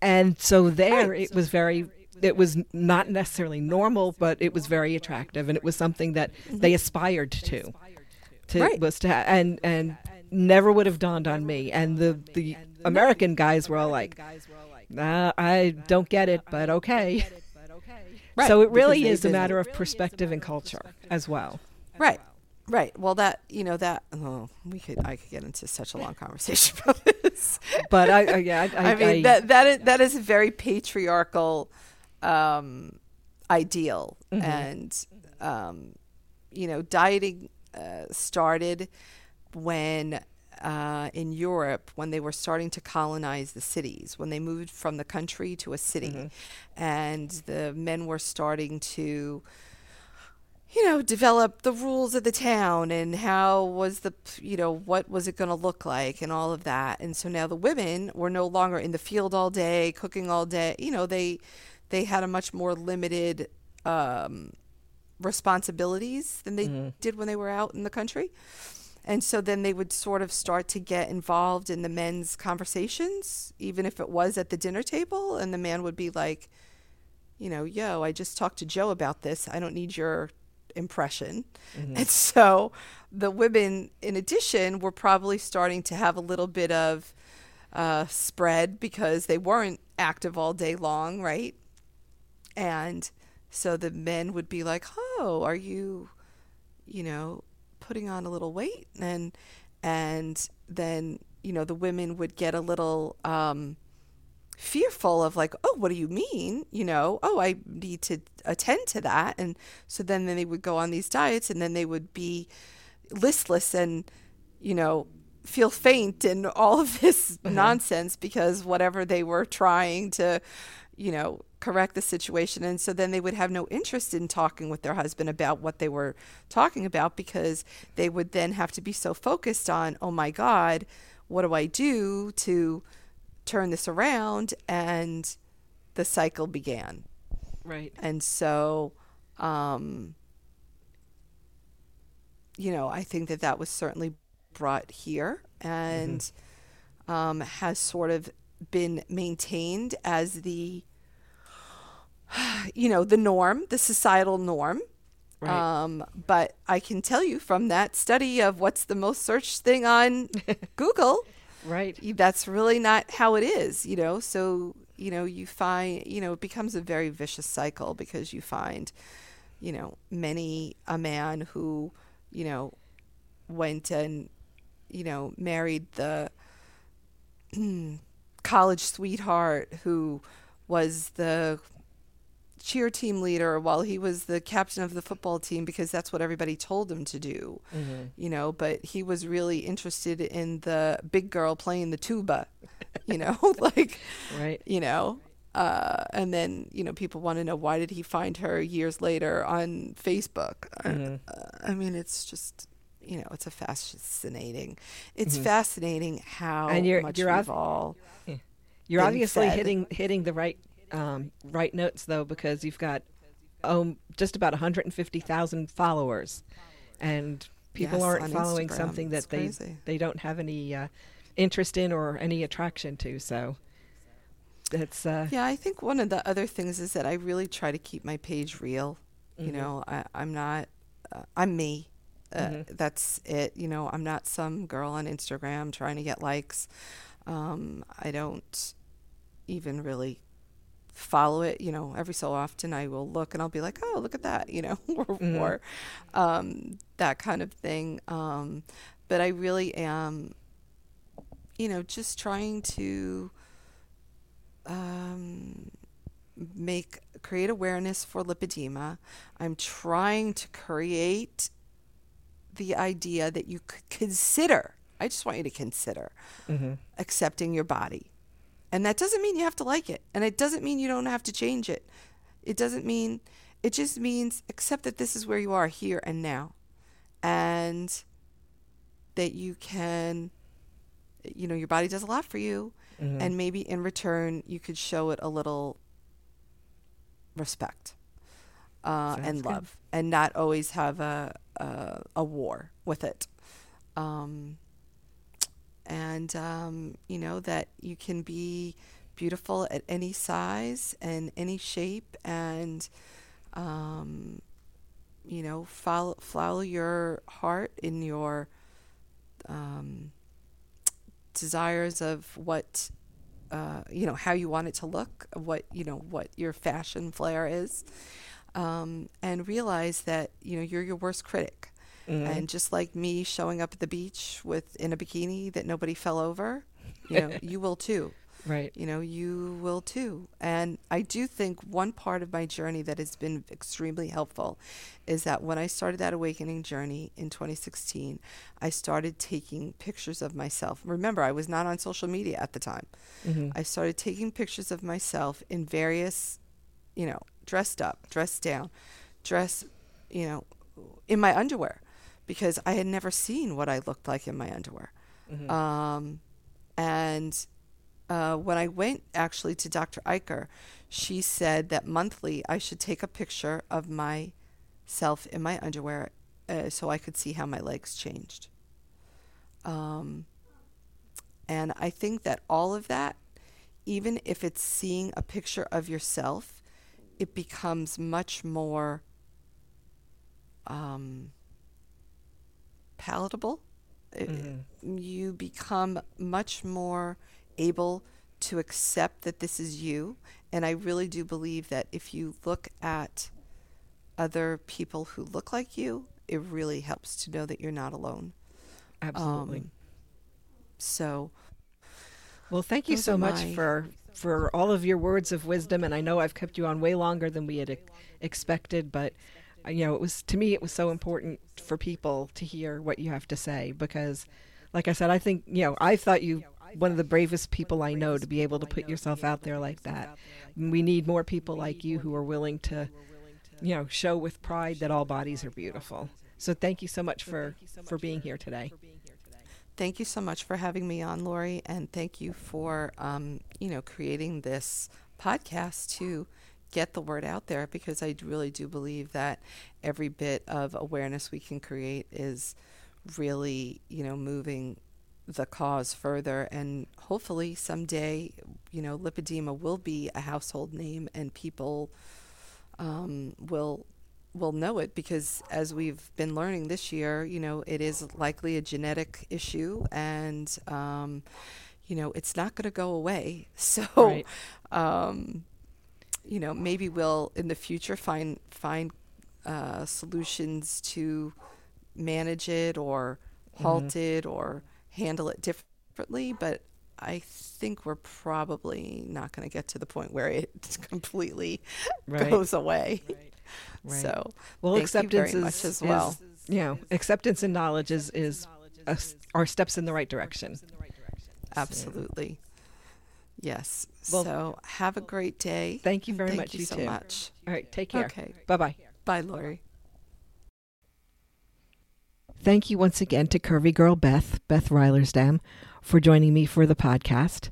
A: And so there it was very it was not necessarily normal, but it was very attractive and it was something that mm-hmm. they aspired to. To
B: Right.
A: was to ha- and and never would have dawned on me. And the the American guys were all like, nah, I don't get it, but okay.
B: Right.
A: So it really is a matter of perspective and culture as well.
B: Right. Right. Well, that you know that oh, we could I could get into such a long conversation about this.
A: But I, I yeah, I, I,
B: I mean that that is, that is a very patriarchal um, ideal,
A: Mm-hmm.
B: and um, you know dieting uh, started when uh, in Europe when they were starting to colonize the cities when they moved from the country to a city,
A: Mm-hmm.
B: and the men were starting to you know, develop the rules of the town and how was the, you know, what was it going to look like and all of that. And so now the women were no longer in the field all day, cooking all day. You know, they they had a much more limited um, responsibilities than they did when they were out in the country. And so then they would sort of start to get involved in the men's conversations, even if it was at the dinner table. And the man would be like, you know, yo, I just talked to Joe about this. I don't need your impression. And so the women, in addition, were probably starting to have a little bit of uh, spread because they weren't active all day long, right? And so the men would be like, oh, are you, you know, putting on a little weight? And, and then, you know, the women would get a little, um, fearful of like oh what do you mean? You know oh i need to attend to that. And so then, then they would go on these diets and then they would be listless and you know feel faint and all of this nonsense because whatever they were trying to you know correct the situation. And so then they would have no interest in talking with their husband about what they were talking about because they would then have to be so focused on oh my god what do i do to turn this around? And the cycle began.
A: Right.
B: and so um you know i think that that was certainly brought here and um, has sort of been maintained as the you know the norm the societal norm
A: Right.
B: um, but I can tell you from that study of what's the most searched thing on Google,
A: Right.
B: that's really not how it is, you know. So, you know, you find, you know, it becomes a very vicious cycle because you find, you know, many a man who, you know, went and, you know, married the college sweetheart who was the cheer team leader while he was the captain of the football team because that's what everybody told him to do you know but he was really interested in the big girl playing the tuba you know like
A: Right.
B: you know uh, and then you know people want to know why did he find her years later on facebook? Uh, i mean it's just you know it's a fascinating it's fascinating how
A: And you're-
B: much
A: you're
B: we've all
A: You're obviously hitting hitting the right um, right notes though, because you've got um, just about 150,000 followers, and people
B: Yes,
A: aren't following
B: Instagram.
A: something
B: It's
A: that they
B: crazy.
A: they don't have any uh, interest in or any attraction to. So that's uh,
B: Yeah, I think one of the other things is that I really try to keep my page real. You
A: Mhm.
B: know, I, I'm not, uh, I'm me. Uh,
A: Mhm.
B: That's it. You know, I'm not some girl on Instagram trying to get likes. Um, I don't even really follow it. You know, every so often I will look and I'll be like, oh, look at that, you know, or,
A: Mhm.
B: or um, that kind of thing. Um, but I really am, you know, just trying to um, make create awareness for lipedema. I'm trying to create the idea that you could consider I just want you to consider
A: Mm-hmm.
B: accepting your body. And that doesn't mean you have to like it. And it doesn't mean you don't have to change it. It doesn't mean, it just means accept that this is where you are here and now. And that you can, you know, your body does a lot for you.
A: Mm-hmm.
B: And maybe in return, you could show it a little respect uh, and
A: good.
B: love and not always have a, a, a war with it. Um, and um, you know that you can be beautiful at any size and any shape and um, you know follow follow your heart in your um, desires of what uh, you know how you want it to look what you know what your fashion flair is um, and realize that you know you're your worst critic
A: Mm-hmm.
B: and just like me showing up at the beach with in a bikini that nobody fell over, you know, you will too.
A: right.
B: You know, you will too. And I do think one part of my journey that has been extremely helpful is that when I started that awakening journey in 2016, I started taking pictures of myself. Remember, I was not on social media at the time.
A: Mm-hmm.
B: I started taking pictures of myself in various, you know, dressed up, dressed down, dress, you know, in my underwear because I had never seen what I looked like in my underwear.
A: Mm-hmm.
B: Um, and uh, when I went actually to Dr. Eicher, she said that monthly I should take a picture of myself in my underwear uh, so I could see how my legs changed. Um, and I think that all of that, even if it's seeing a picture of yourself, it becomes much more um, palatable.
A: Mm-hmm.
B: You become much more able to accept that this is you. And I really do believe that if you look at other people who look like you, it really helps to know that you're not alone.
A: Absolutely.
B: Um, so,
A: Well, thank you
B: Those
A: so much
B: my-
A: for for all of your words of wisdom, and I know I've kept you on way longer than we had ex- expected, but uh, you know, it was to me it was so important for people to hear what you have to say because, like I said, I think you know I thought you one of the bravest people I know to be able to put yourself out there like that. We need more people like you who are willing to, you know, show with pride that all bodies are beautiful. So thank you so much for for being here today.
B: Thank you so much for having me on, Lori, and thank you for um, you know creating this podcast to get the word out there because I really do believe that every bit of awareness we can create is really you know moving the cause further. And hopefully someday you know lipedema will be a household name and people um, will will know it because as we've been learning this year, you know, it is likely a genetic issue and um, you know, it's not going to go away. So
A: Right.
B: um, you know, maybe we'll in the future find find uh, solutions to manage it or halt it or handle it differently, but I think we're probably not going to get to the point where it completely
A: Right.
B: goes away.
A: Right.
B: So
A: Well, acceptance is,
B: as
A: is,
B: well.
A: you know, acceptance and knowledge is is a are steps in the right direction.
B: Absolutely. Yes.
A: Well-
B: so have a great day.
A: Thank you very
B: Thank
A: much.
B: you,
A: You
B: so
A: too.
B: much.
A: All right, take care.
B: Okay.
A: Bye bye.
B: Bye, Lori.
A: Thank you once again to Curvy Girl Beth, Beth Reilersdam, for joining me for the podcast.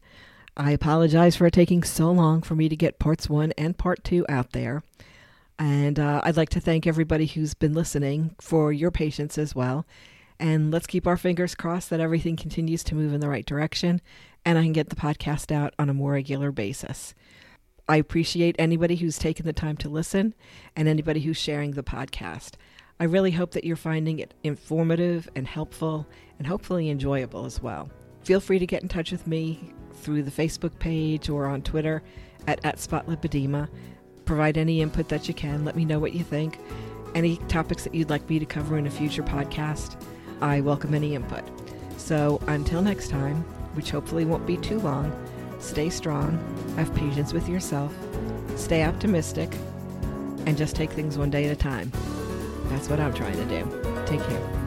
A: I apologize for taking so long for me to get parts one and part two out there. And uh, I'd like to thank everybody who's been listening for your patience as well. And let's keep our fingers crossed that everything continues to move in the right direction and I can get the podcast out on a more regular basis. I appreciate anybody who's taken the time to listen and anybody who's sharing the podcast. I really hope that you're finding it informative and helpful and hopefully enjoyable as well. Feel free to get in touch with me through the Facebook page or on Twitter at, at. Provide any input that you can. Let me know what you think. Any topics that you'd like me to cover in a future podcast. I welcome any input. So until next time, which hopefully won't be too long, stay strong, have patience with yourself, stay optimistic, and just take things one day at a time. That's what I'm trying to do. Take care.